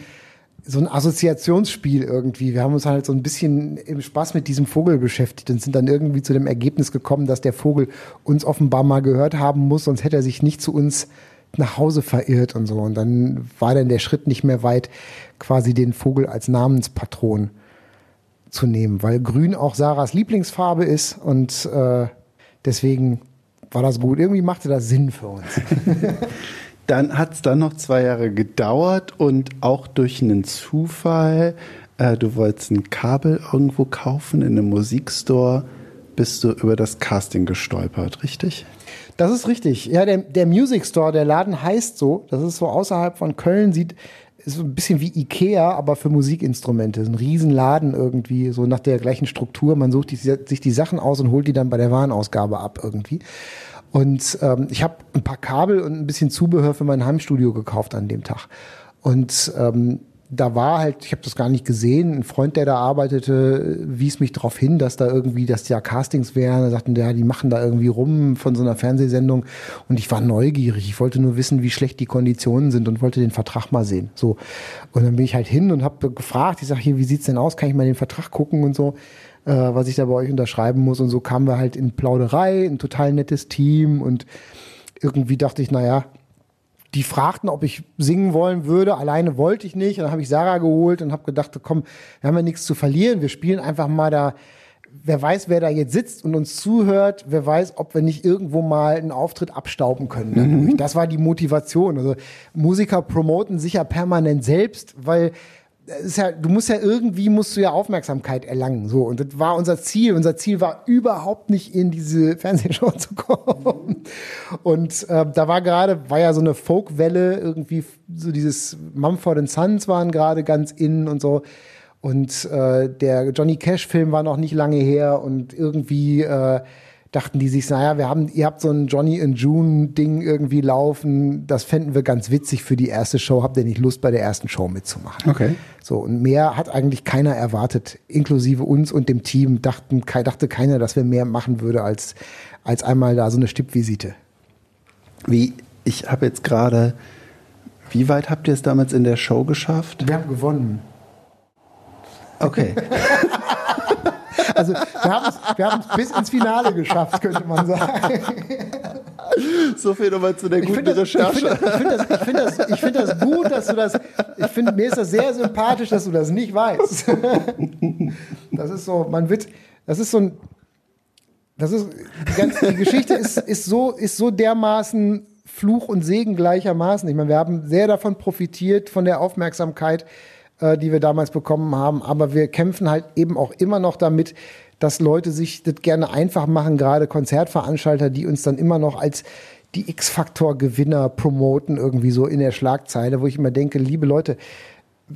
[SPEAKER 3] so ein Assoziationsspiel irgendwie. Wir haben uns halt so ein bisschen im Spaß mit diesem Vogel beschäftigt und sind dann irgendwie zu dem Ergebnis gekommen, dass der Vogel uns offenbar mal gehört haben muss, sonst hätte er sich nicht zu uns nach Hause verirrt und so. Und dann war dann der Schritt nicht mehr weit, quasi den Vogel als Namenspatron zu nehmen, weil Grün auch Sarahs Lieblingsfarbe ist und äh, deswegen war das gut. Irgendwie machte das Sinn für uns.
[SPEAKER 2] dann hat es dann noch zwei Jahre gedauert und auch durch einen Zufall, äh, du wolltest ein Kabel irgendwo kaufen in einem Musikstore, bist du über das Casting gestolpert, richtig?
[SPEAKER 3] Das ist richtig. Ja, der, der Music Store, der Laden heißt so. Das ist so außerhalb von Köln, sieht ist so ein bisschen wie Ikea, aber für Musikinstrumente. Ist ein Riesenladen irgendwie, so nach der gleichen Struktur. Man sucht die, sich die Sachen aus und holt die dann bei der Warenausgabe ab irgendwie. Und ähm, ich habe ein paar Kabel und ein bisschen Zubehör für mein Heimstudio gekauft an dem Tag. Und ähm, da war halt, ich habe das gar nicht gesehen, ein Freund, der da arbeitete, wies mich darauf hin, dass da irgendwie, dass ja Castings wären. Er sagten, ja, die machen da irgendwie rum von so einer Fernsehsendung. Und ich war neugierig. Ich wollte nur wissen, wie schlecht die Konditionen sind und wollte den Vertrag mal sehen. So. Und dann bin ich halt hin und habe gefragt, ich sage, hier, wie sieht's denn aus? Kann ich mal den Vertrag gucken und so, äh, was ich da bei euch unterschreiben muss. Und so kamen wir halt in Plauderei, ein total nettes Team und irgendwie dachte ich, naja, die fragten, ob ich singen wollen würde. Alleine wollte ich nicht. Und dann habe ich Sarah geholt und habe gedacht, komm, wir haben ja nichts zu verlieren. Wir spielen einfach mal da. Wer weiß, wer da jetzt sitzt und uns zuhört, wer weiß, ob wir nicht irgendwo mal einen Auftritt abstauben können. Mhm. Das war die Motivation. Also Musiker promoten sich ja permanent selbst, weil ist ja, du musst ja irgendwie musst du ja Aufmerksamkeit erlangen. So. Und das war unser Ziel. Unser Ziel war überhaupt nicht in diese Fernsehshow zu kommen. Und äh, da war gerade, war ja so eine Folkwelle, irgendwie, so dieses Mumford Sons waren gerade ganz innen und so. Und äh, der Johnny Cash-Film war noch nicht lange her und irgendwie äh, dachten die sich, naja, wir haben, ihr habt so ein Johnny and June Ding irgendwie laufen, das fänden wir ganz witzig für die erste Show. Habt ihr nicht Lust, bei der ersten Show mitzumachen?
[SPEAKER 2] Okay.
[SPEAKER 3] So, und mehr hat eigentlich keiner erwartet, inklusive uns und dem Team, dachten, dachte keiner, dass wir mehr machen würde als, als einmal da so eine Stippvisite.
[SPEAKER 2] Wie, ich habe jetzt gerade, wie weit habt ihr es damals in der Show geschafft?
[SPEAKER 3] Wir haben gewonnen.
[SPEAKER 2] Okay.
[SPEAKER 3] Also wir haben es bis ins Finale geschafft, könnte man sagen.
[SPEAKER 2] So viel nochmal zu der guten das, Recherche.
[SPEAKER 3] Ich finde das, find das, find find das gut, dass du das. Ich finde, mir ist das sehr sympathisch, dass du das nicht weißt. Das ist so, man wird, das ist so ein. Das ist, die, ganze, die Geschichte ist, ist, so, ist so dermaßen Fluch und Segen gleichermaßen. Ich meine, wir haben sehr davon profitiert, von der Aufmerksamkeit, äh, die wir damals bekommen haben. Aber wir kämpfen halt eben auch immer noch damit, dass Leute sich das gerne einfach machen, gerade Konzertveranstalter, die uns dann immer noch als die X-Faktor-Gewinner promoten, irgendwie so in der Schlagzeile, wo ich immer denke, liebe Leute,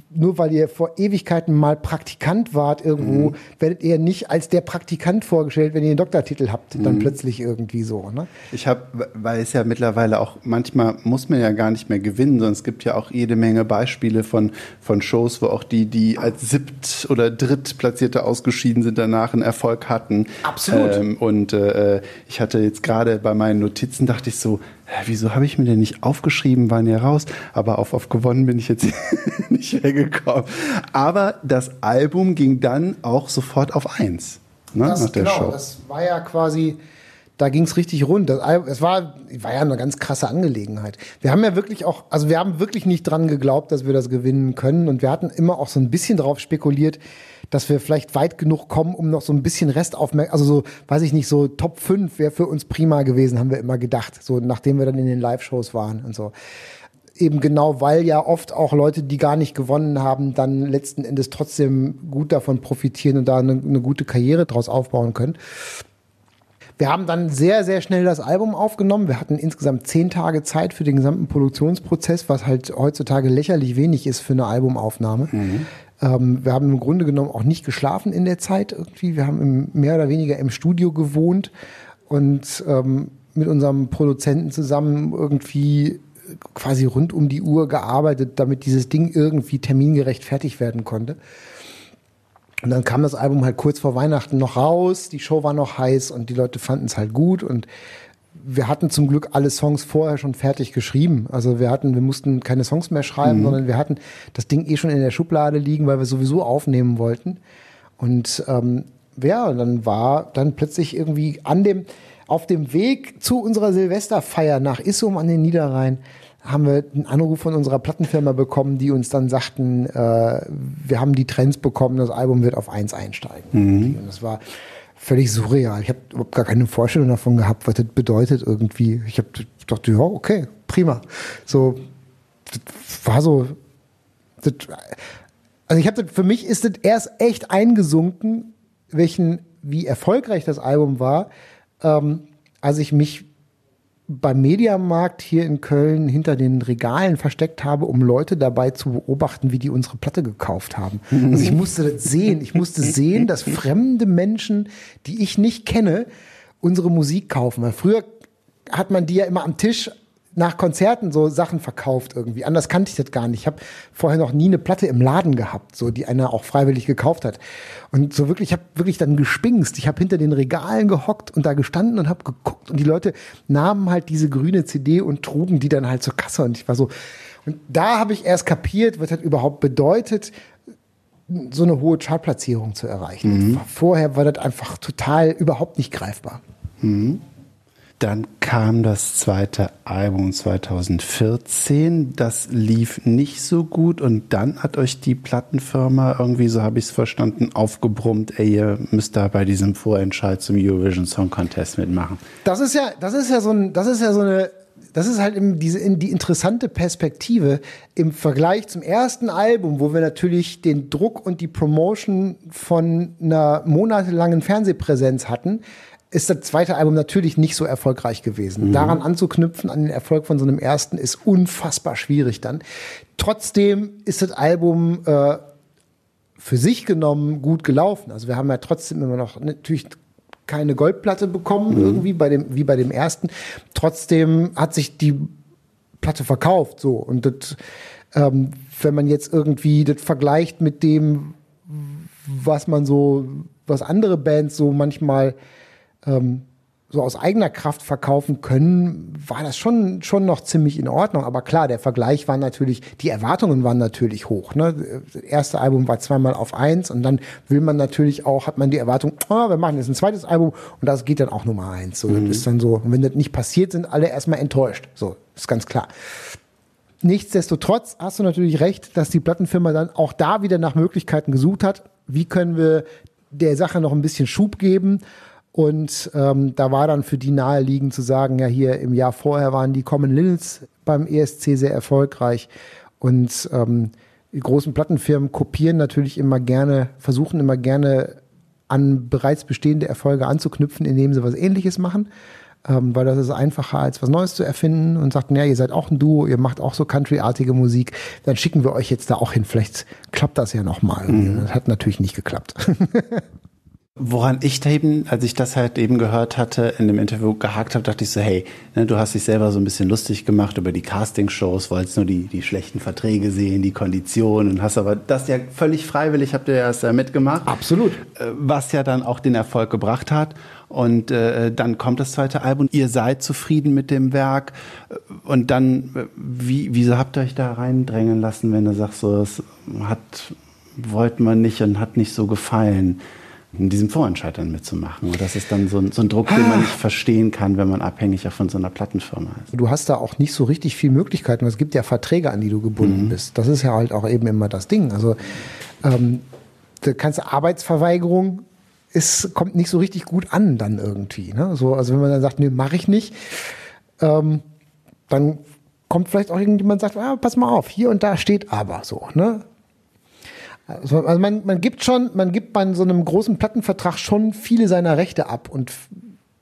[SPEAKER 3] nur weil ihr vor Ewigkeiten mal Praktikant wart irgendwo, mhm. werdet ihr nicht als der Praktikant vorgestellt, wenn ihr einen Doktortitel habt, dann mhm. plötzlich irgendwie so. Ne?
[SPEAKER 2] Ich habe, weil es ja mittlerweile auch, manchmal muss man ja gar nicht mehr gewinnen, sondern es gibt ja auch jede Menge Beispiele von, von Shows, wo auch die, die als siebt- oder drittplatzierte ausgeschieden sind, danach einen Erfolg hatten.
[SPEAKER 3] Absolut. Ähm,
[SPEAKER 2] und äh, ich hatte jetzt gerade bei meinen Notizen, dachte ich so, wieso habe ich mir denn nicht aufgeschrieben, waren ja raus, aber auf, auf gewonnen bin ich jetzt nicht weggekommen. Aber das Album ging dann auch sofort auf eins.
[SPEAKER 3] Ne, das, nach der genau, Show. das war ja quasi, da ging es richtig rund. Das, es war, war ja eine ganz krasse Angelegenheit. Wir haben ja wirklich auch, also wir haben wirklich nicht dran geglaubt, dass wir das gewinnen können und wir hatten immer auch so ein bisschen darauf spekuliert, dass wir vielleicht weit genug kommen, um noch so ein bisschen Restaufmerksamkeit, also so, weiß ich nicht, so Top 5 wäre für uns prima gewesen, haben wir immer gedacht, so nachdem wir dann in den Live-Shows waren und so. Eben genau, weil ja oft auch Leute, die gar nicht gewonnen haben, dann letzten Endes trotzdem gut davon profitieren und da eine, eine gute Karriere draus aufbauen können. Wir haben dann sehr, sehr schnell das Album aufgenommen. Wir hatten insgesamt zehn Tage Zeit für den gesamten Produktionsprozess, was halt heutzutage lächerlich wenig ist für eine Albumaufnahme. Mhm. Ähm, wir haben im Grunde genommen auch nicht geschlafen in der Zeit irgendwie. Wir haben im, mehr oder weniger im Studio gewohnt und ähm, mit unserem Produzenten zusammen irgendwie quasi rund um die Uhr gearbeitet, damit dieses Ding irgendwie termingerecht fertig werden konnte. Und dann kam das Album halt kurz vor Weihnachten noch raus, die Show war noch heiß und die Leute fanden es halt gut und wir hatten zum Glück alle Songs vorher schon fertig geschrieben. Also wir hatten, wir mussten keine Songs mehr schreiben, mhm. sondern wir hatten das Ding eh schon in der Schublade liegen, weil wir sowieso aufnehmen wollten. Und ähm, ja, dann war dann plötzlich irgendwie an dem, auf dem Weg zu unserer Silvesterfeier nach Issum an den Niederrhein haben wir einen Anruf von unserer Plattenfirma bekommen, die uns dann sagten, äh, wir haben die Trends bekommen, das Album wird auf eins einsteigen. Mhm. Und das war völlig surreal. Ich habe überhaupt gar keine Vorstellung davon gehabt, was das bedeutet irgendwie. Ich habe gedacht, ja, okay, prima. So, das war so. Das, also ich habe für mich ist das erst echt eingesunken, welchen, wie erfolgreich das Album war, ähm, als ich mich beim Mediamarkt hier in Köln hinter den Regalen versteckt habe, um Leute dabei zu beobachten, wie die unsere Platte gekauft haben. Also ich musste das sehen. Ich musste sehen, dass fremde Menschen, die ich nicht kenne, unsere Musik kaufen. Weil früher hat man die ja immer am Tisch nach Konzerten so Sachen verkauft irgendwie. Anders kannte ich das gar nicht. Ich habe vorher noch nie eine Platte im Laden gehabt, so die einer auch freiwillig gekauft hat. Und so wirklich, ich habe wirklich dann gespingst. Ich habe hinter den Regalen gehockt und da gestanden und habe geguckt und die Leute nahmen halt diese grüne CD und trugen die dann halt zur Kasse und ich war so und da habe ich erst kapiert, was das überhaupt bedeutet, so eine hohe Chartplatzierung zu erreichen. Mhm. Vorher war das einfach total überhaupt nicht greifbar.
[SPEAKER 2] Mhm. Dann kam das zweite Album 2014. Das lief nicht so gut und dann hat euch die Plattenfirma irgendwie, so habe ich es verstanden, aufgebrummt, ey, ihr müsst da bei diesem Vorentscheid zum Eurovision Song Contest mitmachen.
[SPEAKER 3] Das ist ja, das ist ja so ein, das ist ja so eine, das ist halt diese, die interessante Perspektive im Vergleich zum ersten Album, wo wir natürlich den Druck und die Promotion von einer monatelangen Fernsehpräsenz hatten ist das zweite Album natürlich nicht so erfolgreich gewesen. Mhm. Daran anzuknüpfen, an den Erfolg von so einem ersten, ist unfassbar schwierig dann. Trotzdem ist das Album äh, für sich genommen gut gelaufen. Also wir haben ja trotzdem immer noch natürlich keine Goldplatte bekommen, mhm. irgendwie bei dem, wie bei dem ersten. Trotzdem hat sich die Platte verkauft, so. Und das, ähm, wenn man jetzt irgendwie das vergleicht mit dem, was man so, was andere Bands so manchmal ähm, so aus eigener Kraft verkaufen können, war das schon, schon noch ziemlich in Ordnung. Aber klar, der Vergleich war natürlich, die Erwartungen waren natürlich hoch. Ne? Das erste Album war zweimal auf eins und dann will man natürlich auch, hat man die Erwartung, oh, wir machen jetzt ein zweites Album und das geht dann auch Nummer eins. So, mhm. Das ist dann so, und wenn das nicht passiert, sind alle erstmal enttäuscht. So, ist ganz klar. Nichtsdestotrotz hast du natürlich recht, dass die Plattenfirma dann auch da wieder nach Möglichkeiten gesucht hat. Wie können wir der Sache noch ein bisschen Schub geben? Und ähm, da war dann für die naheliegend zu sagen, ja, hier im Jahr vorher waren die Common Linnets beim ESC sehr erfolgreich. Und ähm, die großen Plattenfirmen kopieren natürlich immer gerne, versuchen immer gerne an bereits bestehende Erfolge anzuknüpfen, indem sie was ähnliches machen. ähm, weil das ist einfacher, als was Neues zu erfinden und sagten, ja, ihr seid auch ein Duo, ihr macht auch so Country-artige Musik, dann schicken wir euch jetzt da auch hin. Vielleicht klappt das ja nochmal. Mhm. Das hat natürlich nicht geklappt.
[SPEAKER 2] Woran ich da eben, als ich das halt eben gehört hatte, in dem Interview gehakt habe, dachte ich so, hey, ne, du hast dich selber so ein bisschen lustig gemacht über die Castingshows, wolltest nur die, die schlechten Verträge sehen, die Konditionen, hast aber das ja völlig freiwillig, habt ihr ja erst mitgemacht.
[SPEAKER 3] Absolut.
[SPEAKER 2] Äh, was ja dann auch den Erfolg gebracht hat. Und äh, dann kommt das zweite Album. Ihr seid zufrieden mit dem Werk. Und dann, äh, wie, wieso habt ihr euch da reindrängen lassen, wenn du sagst, so, es hat, wollte man nicht und hat nicht so gefallen? In diesem Vorentscheid dann mitzumachen. Und das ist dann so ein, so ein Druck, den man nicht verstehen kann, wenn man abhängig von so einer Plattenfirma ist.
[SPEAKER 3] Du hast da auch nicht so richtig viel Möglichkeiten. Es gibt ja Verträge, an die du gebunden mhm. bist. Das ist ja halt auch eben immer das Ding. Also ähm, da kannst du Arbeitsverweigerung es kommt nicht so richtig gut an dann irgendwie. Ne? So, also wenn man dann sagt, nee, mache ich nicht, ähm, dann kommt vielleicht auch irgendjemand und sagt, ah, pass mal auf, hier und da steht aber so. Ne? Also, also man, man gibt schon, man gibt bei so einem großen Plattenvertrag schon viele seiner Rechte ab und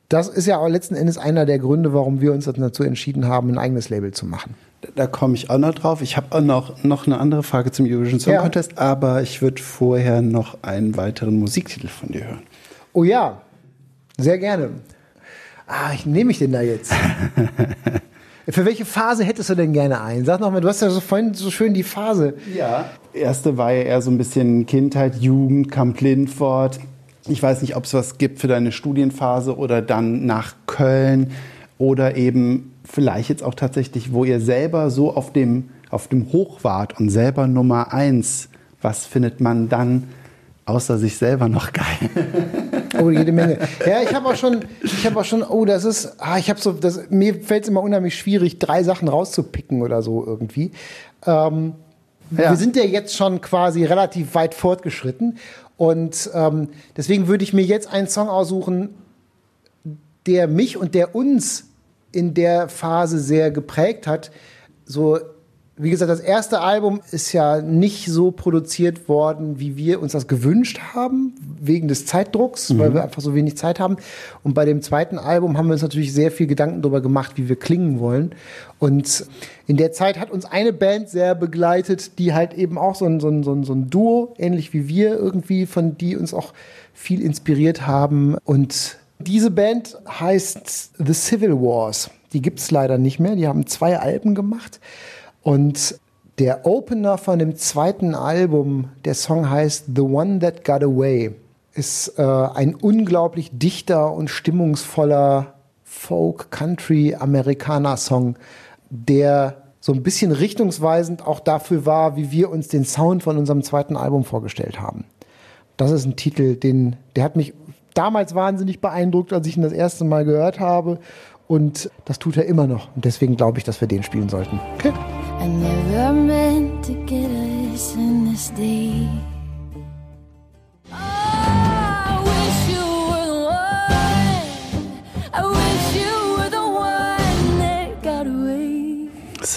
[SPEAKER 3] das ist ja auch letzten Endes einer der Gründe, warum wir uns dazu entschieden haben, ein eigenes Label zu machen.
[SPEAKER 2] Da komme ich auch noch drauf. Ich habe auch noch, noch eine andere Frage zum Eurovision Song ja. Contest, aber ich würde vorher noch einen weiteren Musiktitel von dir hören.
[SPEAKER 3] Oh ja, sehr gerne. Ah, ich nehme ich den da jetzt? Für welche Phase hättest du denn gerne einen? Sag nochmal, du hast ja so vorhin so schön die Phase.
[SPEAKER 2] Ja. Erste war ja eher so ein bisschen Kindheit, Jugend, Camp Lindfort. Ich weiß nicht, ob es was gibt für deine Studienphase oder dann nach Köln oder eben vielleicht jetzt auch tatsächlich, wo ihr selber so auf dem, auf dem Hoch wart und selber Nummer eins. Was findet man dann außer sich selber noch geil?
[SPEAKER 3] Oh, jede Menge. Ja, ich habe auch schon, ich habe auch schon, oh, das ist, ah, ich habe so, das, mir fällt es immer unheimlich schwierig, drei Sachen rauszupicken oder so irgendwie. Ähm, ja. Wir sind ja jetzt schon quasi relativ weit fortgeschritten und ähm, deswegen würde ich mir jetzt einen Song aussuchen, der mich und der uns in der Phase sehr geprägt hat. So wie gesagt, das erste Album ist ja nicht so produziert worden, wie wir uns das gewünscht haben, wegen des Zeitdrucks, mhm. weil wir einfach so wenig Zeit haben. Und bei dem zweiten Album haben wir uns natürlich sehr viel Gedanken darüber gemacht, wie wir klingen wollen. Und in der Zeit hat uns eine Band sehr begleitet, die halt eben auch so ein, so ein, so ein, so ein Duo, ähnlich wie wir irgendwie, von die uns auch viel inspiriert haben. Und diese Band heißt The Civil Wars. Die gibt's leider nicht mehr. Die haben zwei Alben gemacht. Und der Opener von dem zweiten Album, der Song heißt The One That Got Away, ist äh, ein unglaublich dichter und stimmungsvoller Folk-Country-Amerikaner-Song, der so ein bisschen richtungsweisend auch dafür war, wie wir uns den Sound von unserem zweiten Album vorgestellt haben. Das ist ein Titel, den, der hat mich damals wahnsinnig beeindruckt, als ich ihn das erste Mal gehört habe. Und das tut er immer noch. Und deswegen glaube ich, dass wir den spielen sollten. Okay. I never meant to get us in this deep.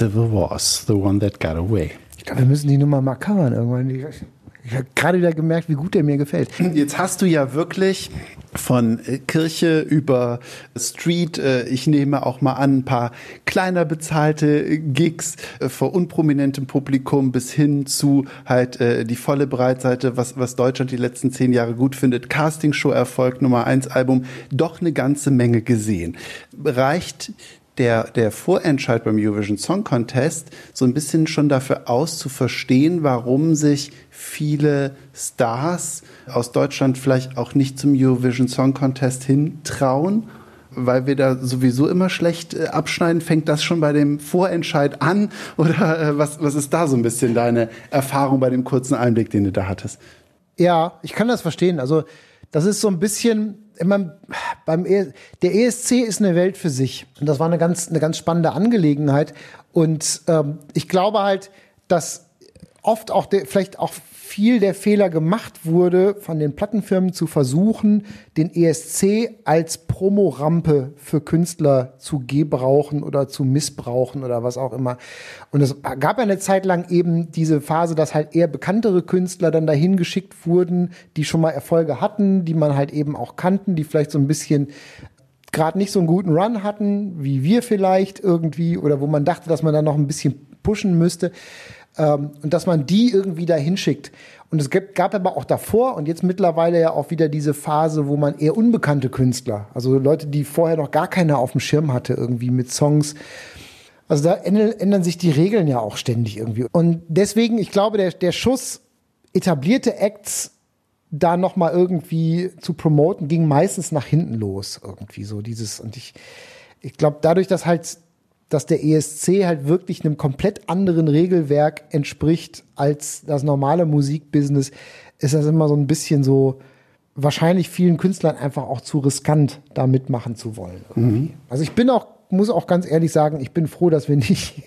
[SPEAKER 3] Civil Wars, the one that got away. Ich glaube, wir müssen die Nummer mal covern irgendwann. Ich habe gerade wieder gemerkt, wie gut der mir gefällt.
[SPEAKER 2] Jetzt hast du ja wirklich von äh, Kirche über Street, äh, ich nehme auch mal an, ein paar kleiner bezahlte Gigs äh, vor unprominentem Publikum bis hin zu halt die volle Breitseite, was, was Deutschland die letzten zehn Jahre gut findet. Castingshow-Erfolg Nummer eins Album, doch eine ganze Menge gesehen. Reicht der, der Vorentscheid beim Eurovision Song Contest so ein bisschen schon dafür aus zu verstehen, warum sich viele Stars aus Deutschland vielleicht auch nicht zum Eurovision Song Contest hintrauen, weil wir da sowieso immer schlecht äh, abschneiden. Fängt das schon bei dem Vorentscheid an oder äh, was, was ist da so ein bisschen deine Erfahrung bei dem kurzen Einblick, den du da hattest?
[SPEAKER 3] Ja, ich kann das verstehen. Also das ist so ein bisschen immer beim e der ESC ist eine Welt für sich. Und das war eine ganz eine ganz spannende Angelegenheit. Und ähm, ich glaube halt, dass oft auch der, vielleicht auch viel der Fehler gemacht wurde, von den Plattenfirmen zu versuchen, den ESC als Promorampe für Künstler zu gebrauchen oder zu missbrauchen oder was auch immer. Und es gab ja eine Zeit lang eben diese Phase, dass halt eher bekanntere Künstler dann dahin geschickt wurden, die schon mal Erfolge hatten, die man halt eben auch kannten, die vielleicht so ein bisschen gerade nicht so einen guten Run hatten, wie wir vielleicht irgendwie, oder wo man dachte, dass man da noch ein bisschen pushen müsste. Ähm, und dass man die irgendwie da hinschickt. Und es gab, aber auch davor und jetzt mittlerweile ja auch wieder diese Phase, wo man eher unbekannte Künstler, also Leute, die vorher noch gar keiner auf dem Schirm hatte, irgendwie mit Songs. Also da ändern sich die Regeln ja auch ständig irgendwie. Und deswegen, ich glaube, der, der Schuss, etablierte Acts da nochmal irgendwie zu promoten, ging meistens nach hinten los irgendwie so dieses und ich ich glaube dadurch, dass halt dass der ESC halt wirklich einem komplett anderen Regelwerk entspricht als das normale Musikbusiness, ist das immer so ein bisschen so wahrscheinlich vielen Künstlern einfach auch zu riskant, da mitmachen zu wollen. Mhm. Also ich bin auch, muss auch ganz ehrlich sagen, ich bin froh, dass wir nicht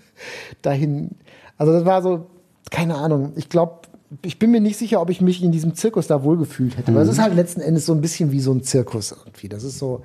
[SPEAKER 3] dahin. Also das war so, keine Ahnung. Ich glaube, ich bin mir nicht sicher, ob ich mich in diesem Zirkus da wohlgefühlt hätte. Mhm. Weil es ist halt letzten Endes so ein bisschen wie so ein Zirkus irgendwie. Das ist so,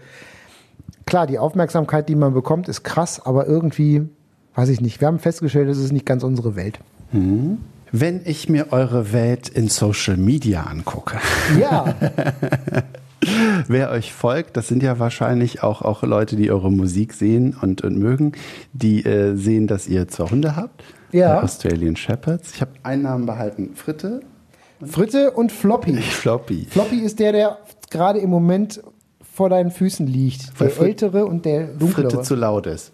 [SPEAKER 3] klar, die Aufmerksamkeit, die man bekommt, ist krass, aber irgendwie, weiß ich nicht. Wir haben festgestellt, es ist nicht ganz unsere Welt.
[SPEAKER 2] Mhm. Wenn ich mir eure Welt in Social Media angucke.
[SPEAKER 3] Ja.
[SPEAKER 2] Wer euch folgt, das sind ja wahrscheinlich auch, auch Leute, die eure Musik sehen und, und mögen, die äh, sehen, dass ihr zwei Hunde habt.
[SPEAKER 3] Ja.
[SPEAKER 2] Äh, Australian Shepherds. Ich habe einen Namen behalten, Fritte.
[SPEAKER 3] Fritte und Floppy.
[SPEAKER 2] Floppy.
[SPEAKER 3] Floppy ist der, der gerade im Moment vor deinen Füßen liegt. Der
[SPEAKER 2] Frit
[SPEAKER 3] ältere und der dunklere.
[SPEAKER 2] Fritte zu laut ist.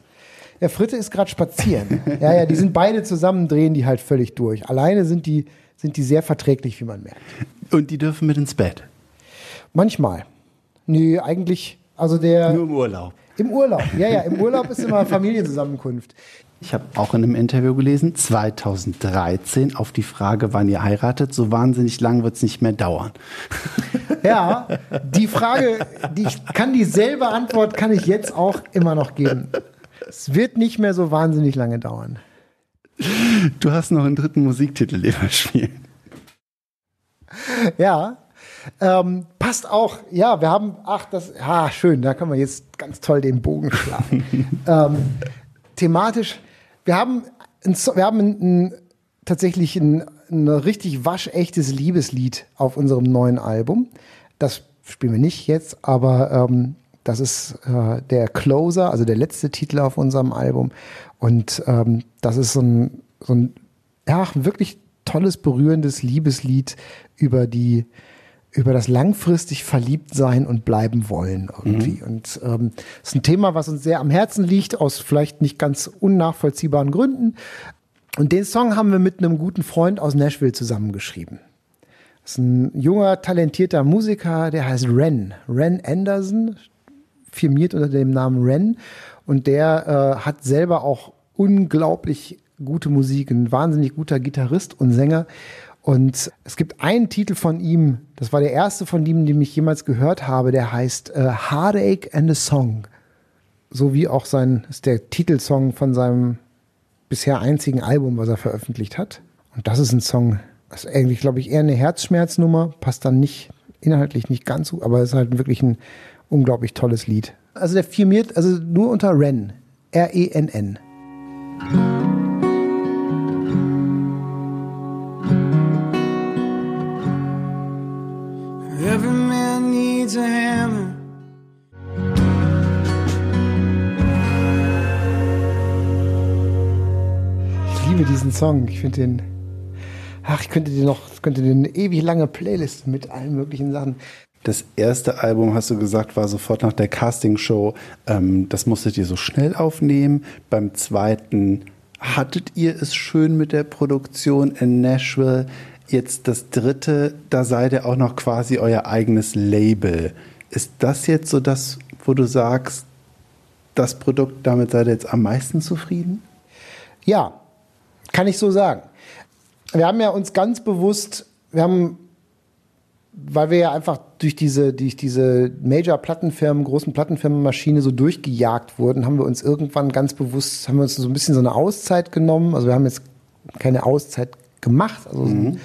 [SPEAKER 3] Der Fritte ist gerade spazieren. ja, ja, die sind beide zusammen, drehen die halt völlig durch. Alleine sind die, sind die sehr verträglich, wie man merkt.
[SPEAKER 2] Und die dürfen mit ins Bett.
[SPEAKER 3] Manchmal. Nö, eigentlich, also der.
[SPEAKER 2] Nur im Urlaub.
[SPEAKER 3] Im Urlaub, ja, ja, im Urlaub ist immer Familienzusammenkunft.
[SPEAKER 2] Ich habe auch in einem Interview gelesen, 2013 auf die Frage, wann ihr heiratet, so wahnsinnig lang wird es nicht mehr dauern.
[SPEAKER 3] Ja, die Frage, die ich kann dieselbe Antwort kann ich jetzt auch immer noch geben. Es wird nicht mehr so wahnsinnig lange dauern.
[SPEAKER 2] Du hast noch einen dritten Musiktitel, den wir spielen.
[SPEAKER 3] Ja, ähm, passt auch. Ja, wir haben, ach, das, ah, schön, da können wir jetzt ganz toll den Bogen schlagen. ähm, thematisch wir haben, ein, wir haben ein, tatsächlich ein, ein richtig waschechtes Liebeslied auf unserem neuen Album. Das spielen wir nicht jetzt, aber ähm, das ist äh, der Closer, also der letzte Titel auf unserem Album. Und ähm, das ist so ein, so ein ja, wirklich tolles, berührendes Liebeslied über die über das langfristig verliebt sein und bleiben wollen irgendwie. Mhm. Und ähm, ist ein Thema, was uns sehr am Herzen liegt, aus vielleicht nicht ganz unnachvollziehbaren Gründen. Und den Song haben wir mit einem guten Freund aus Nashville zusammengeschrieben. Das ist ein junger, talentierter Musiker, der heißt Ren. Ren Anderson, firmiert unter dem Namen Ren. Und der äh, hat selber auch unglaublich gute Musik, ein wahnsinnig guter Gitarrist und Sänger. Und es gibt einen Titel von ihm, das war der erste von ihm, den ich jemals gehört habe, der heißt äh, Heartache and a Song. So wie auch sein, ist der Titelsong von seinem bisher einzigen Album, was er veröffentlicht hat. Und das ist ein Song, das ist eigentlich, glaube ich, eher eine Herzschmerznummer, passt dann nicht, inhaltlich nicht ganz so, aber es ist halt wirklich ein unglaublich tolles Lied. Also der firmiert, also nur unter Ren, R-E-N-N. -N. needs liebe diesen Song. Ich finde den. Ach, ich könnte dir noch, könnte dir eine ewig lange Playlist mit allen möglichen Sachen.
[SPEAKER 2] Das erste Album, hast du gesagt, war sofort nach der Castingshow. Ähm, das musstet ihr so schnell aufnehmen. Beim zweiten hattet ihr es schön mit der Produktion in Nashville. Jetzt das dritte, da seid ihr auch noch quasi euer eigenes Label. Ist das jetzt so das, wo du sagst, das Produkt, damit seid ihr jetzt am meisten zufrieden?
[SPEAKER 3] Ja, kann ich so sagen. Wir haben ja uns ganz bewusst, wir haben, weil wir ja einfach durch diese, durch diese Major-Plattenfirmen, großen Plattenfirmenmaschine so durchgejagt wurden, haben wir uns irgendwann ganz bewusst, haben wir uns so ein bisschen so eine Auszeit genommen. Also wir haben jetzt keine Auszeit gemacht. Also mhm. so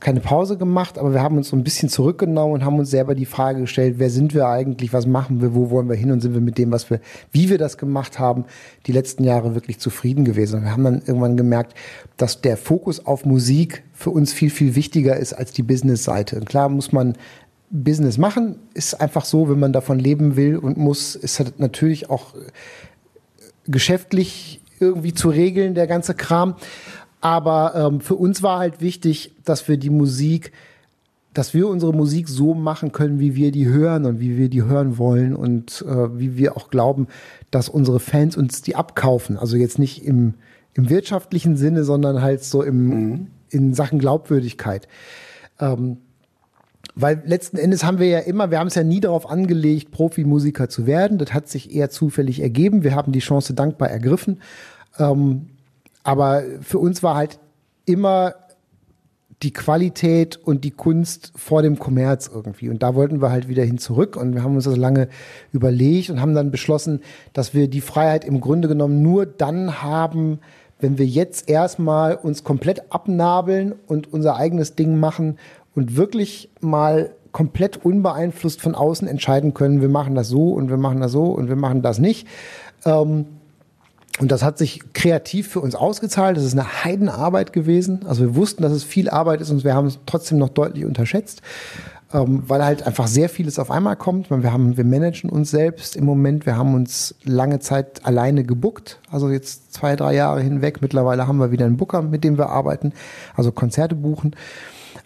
[SPEAKER 3] keine Pause gemacht, aber wir haben uns so ein bisschen zurückgenommen und haben uns selber die Frage gestellt, wer sind wir eigentlich, was machen wir, wo wollen wir hin und sind wir mit dem, was wir, wie wir das gemacht haben, die letzten Jahre wirklich zufrieden gewesen. Und wir haben dann irgendwann gemerkt, dass der Fokus auf Musik für uns viel, viel wichtiger ist als die Business-Seite. Und klar muss man Business machen. Ist einfach so, wenn man davon leben will und muss, ist halt natürlich auch äh, geschäftlich irgendwie zu regeln, der ganze Kram. Aber ähm, für uns war halt wichtig, dass wir die Musik, dass wir unsere Musik so machen können, wie wir die hören und wie wir die hören wollen und äh, wie wir auch glauben, dass unsere Fans uns die abkaufen. Also jetzt nicht im, im wirtschaftlichen Sinne, sondern halt so im, mhm. in Sachen Glaubwürdigkeit. Ähm, weil letzten Endes haben wir ja immer, wir haben es ja nie darauf angelegt, Profimusiker zu werden. Das hat sich eher zufällig ergeben. Wir haben die Chance dankbar ergriffen. Ähm, aber für uns war halt immer die Qualität und die Kunst vor dem Kommerz irgendwie. Und da wollten wir halt wieder hin zurück. Und wir haben uns das lange überlegt und haben dann beschlossen, dass wir die Freiheit im Grunde genommen nur dann haben, wenn wir jetzt erstmal uns komplett abnabeln und unser eigenes Ding machen und wirklich mal komplett unbeeinflusst von außen entscheiden können, wir machen das so und wir machen das so und wir machen das nicht. Ähm, und das hat sich kreativ für uns ausgezahlt. Das ist eine Heidenarbeit gewesen. Also wir wussten, dass es viel Arbeit ist und wir haben es trotzdem noch deutlich unterschätzt, ähm, weil halt einfach sehr vieles auf einmal kommt. Wir haben, wir managen uns selbst im Moment. Wir haben uns lange Zeit alleine gebuckt. Also jetzt zwei, drei Jahre hinweg. Mittlerweile haben wir wieder einen Booker, mit dem wir arbeiten. Also Konzerte buchen.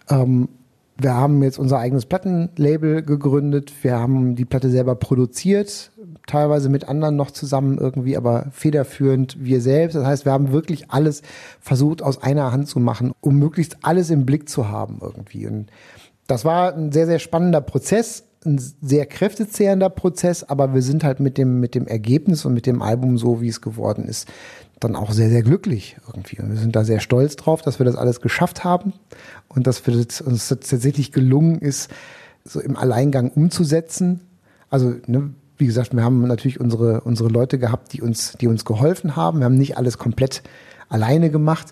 [SPEAKER 3] Ähm, wir haben jetzt unser eigenes Plattenlabel gegründet. Wir haben die Platte selber produziert, teilweise mit anderen noch zusammen irgendwie, aber federführend wir selbst. Das heißt, wir haben wirklich alles versucht aus einer Hand zu machen, um möglichst alles im Blick zu haben irgendwie. Und das war ein sehr, sehr spannender Prozess, ein sehr kräftezehrender Prozess, aber wir sind halt mit dem, mit dem Ergebnis und mit dem Album so, wie es geworden ist, dann auch sehr, sehr glücklich irgendwie. Und wir sind da sehr stolz drauf, dass wir das alles geschafft haben und dass wir das, uns das tatsächlich gelungen ist, so im Alleingang umzusetzen. Also, ne, wie gesagt, wir haben natürlich unsere, unsere Leute gehabt, die uns, die uns geholfen haben. Wir haben nicht alles komplett alleine gemacht,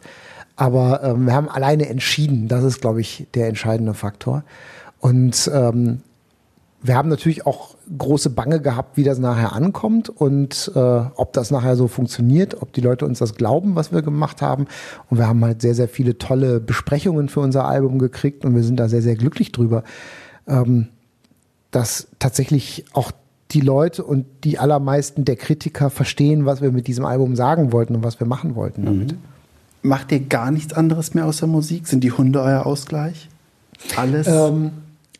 [SPEAKER 3] aber ähm, wir haben alleine entschieden. Das ist, glaube ich, der entscheidende Faktor. Und ähm, wir haben natürlich auch große Bange gehabt, wie das nachher ankommt und äh, ob das nachher so funktioniert, ob die Leute uns das glauben, was wir gemacht haben. Und wir haben halt sehr, sehr viele tolle Besprechungen für unser Album gekriegt und wir sind da sehr, sehr glücklich drüber, ähm, dass tatsächlich auch die Leute und die allermeisten der Kritiker verstehen, was wir mit diesem Album sagen wollten und was wir machen wollten damit. Mhm.
[SPEAKER 2] Macht ihr gar nichts anderes mehr außer Musik? Sind die Hunde euer Ausgleich? Alles? Ähm,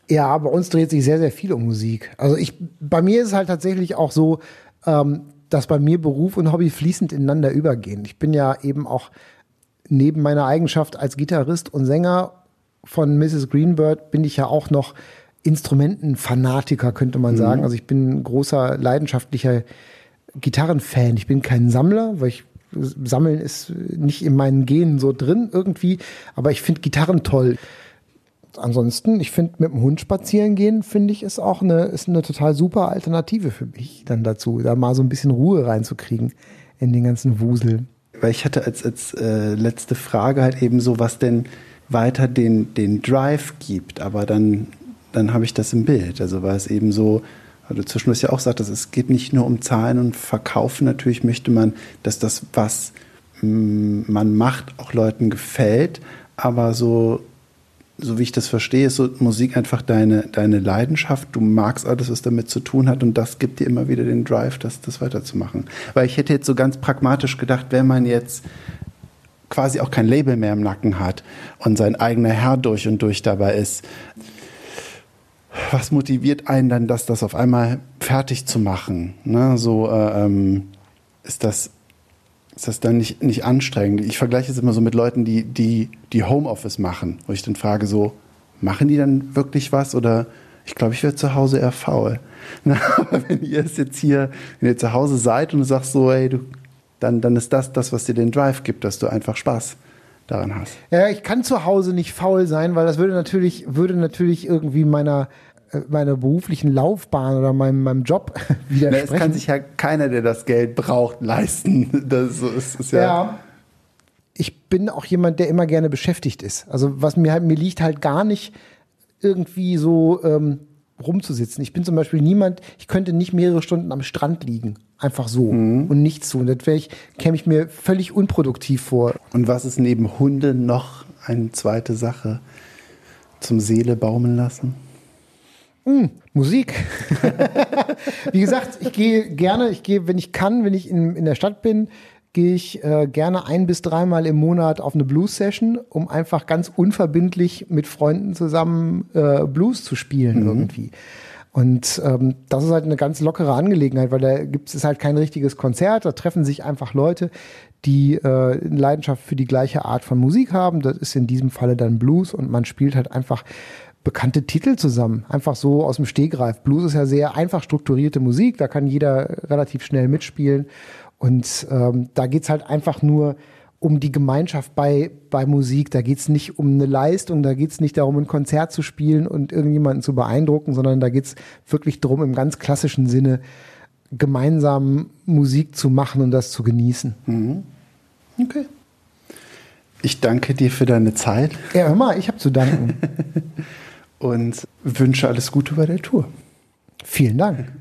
[SPEAKER 3] ja, bei uns dreht sich sehr, sehr viel um Musik. Also ich, bei mir ist es halt tatsächlich auch so, ähm, dass bei mir Beruf und Hobby fließend ineinander übergehen. Ich bin ja eben auch neben meiner Eigenschaft als Gitarrist und Sänger von Mrs. Greenbird bin ich ja auch noch Instrumentenfanatiker, könnte man mhm. sagen. Also ich bin ein großer leidenschaftlicher Gitarrenfan. Ich bin kein Sammler, weil ich Sammeln ist nicht in meinen Genen so drin irgendwie, aber ich finde Gitarren toll ansonsten, ich finde, mit dem Hund spazieren gehen, finde ich, ist auch eine, ist eine total super Alternative für mich dann dazu, da mal so ein bisschen Ruhe reinzukriegen in den ganzen Wusel.
[SPEAKER 2] Weil ich hatte als, als äh, letzte Frage halt eben so, was denn weiter den, den Drive gibt, aber dann, dann habe ich das im Bild. Also war es eben so, weil du zwischendurch ja auch sagtest, es geht nicht nur um Zahlen und Verkaufen. Natürlich möchte man, dass das, was mm, man macht, auch Leuten gefällt. Aber so so wie ich das verstehe, ist so Musik einfach deine, deine Leidenschaft. Du magst alles, was damit zu tun hat und das gibt dir immer wieder den Drive, das, das weiterzumachen. Weil ich hätte jetzt so ganz pragmatisch gedacht, wenn man jetzt quasi auch kein Label mehr im Nacken hat und sein eigener Herr durch und durch dabei ist, was motiviert einen dann, das, das auf einmal fertig zu machen? Ne? So äh, ähm, ist das ist das dann nicht, nicht anstrengend? Ich vergleiche es immer so mit Leuten, die, die, die Homeoffice machen, wo ich dann frage so, machen die dann wirklich was oder ich glaube, ich werde zu Hause eher faul. Na, aber wenn ihr es jetzt hier, wenn ihr zu Hause seid und du sagst so, ey, du, dann, dann ist das das, was dir den Drive gibt, dass du einfach Spaß daran hast.
[SPEAKER 3] Ja, ich kann zu Hause nicht faul sein, weil das würde natürlich, würde natürlich irgendwie meiner, meiner beruflichen Laufbahn oder meinem, meinem Job widersprechen.
[SPEAKER 2] Na, es kann sich ja keiner, der das Geld braucht, leisten. Das ist, ist ja, ja.
[SPEAKER 3] Ich bin auch jemand, der immer gerne beschäftigt ist. Also was mir halt, mir liegt halt gar nicht irgendwie so ähm, rumzusitzen. Ich bin zum Beispiel niemand, ich könnte nicht mehrere Stunden am Strand liegen. Einfach so mhm. und nichts tun. Das wäre ich, käme ich mir völlig unproduktiv vor.
[SPEAKER 2] Und was ist neben Hunde noch eine zweite Sache zum Seele baumeln lassen?
[SPEAKER 3] Hm, Musik. Wie gesagt, ich gehe gerne, ich gehe, wenn ich kann, wenn ich in, in der Stadt bin, gehe ich äh, gerne ein bis dreimal im Monat auf eine Blues-Session, um einfach ganz unverbindlich mit Freunden zusammen äh, Blues zu spielen irgendwie. Und ähm, das ist halt eine ganz lockere Angelegenheit, weil da gibt es halt kein richtiges Konzert, da treffen sich einfach Leute, die äh, eine Leidenschaft für die gleiche Art von Musik haben. Das ist in diesem Falle dann Blues und man spielt halt einfach bekannte Titel zusammen. Einfach so aus dem Stegreif. Blues ist ja sehr einfach strukturierte Musik, da kann jeder relativ schnell mitspielen. Und ähm, da geht's halt einfach nur um die Gemeinschaft bei, bei Musik. Da geht's nicht um eine Leistung, da geht's nicht darum, ein Konzert zu spielen und irgendjemanden zu beeindrucken, sondern da geht's wirklich darum, im ganz klassischen Sinne gemeinsam Musik zu machen und das zu genießen.
[SPEAKER 2] Okay. Ich danke dir für deine Zeit
[SPEAKER 3] Ja, hör mal, ich habe zu danken.
[SPEAKER 2] und wünsche alles Gute bei der Tour.
[SPEAKER 3] Vielen Dank.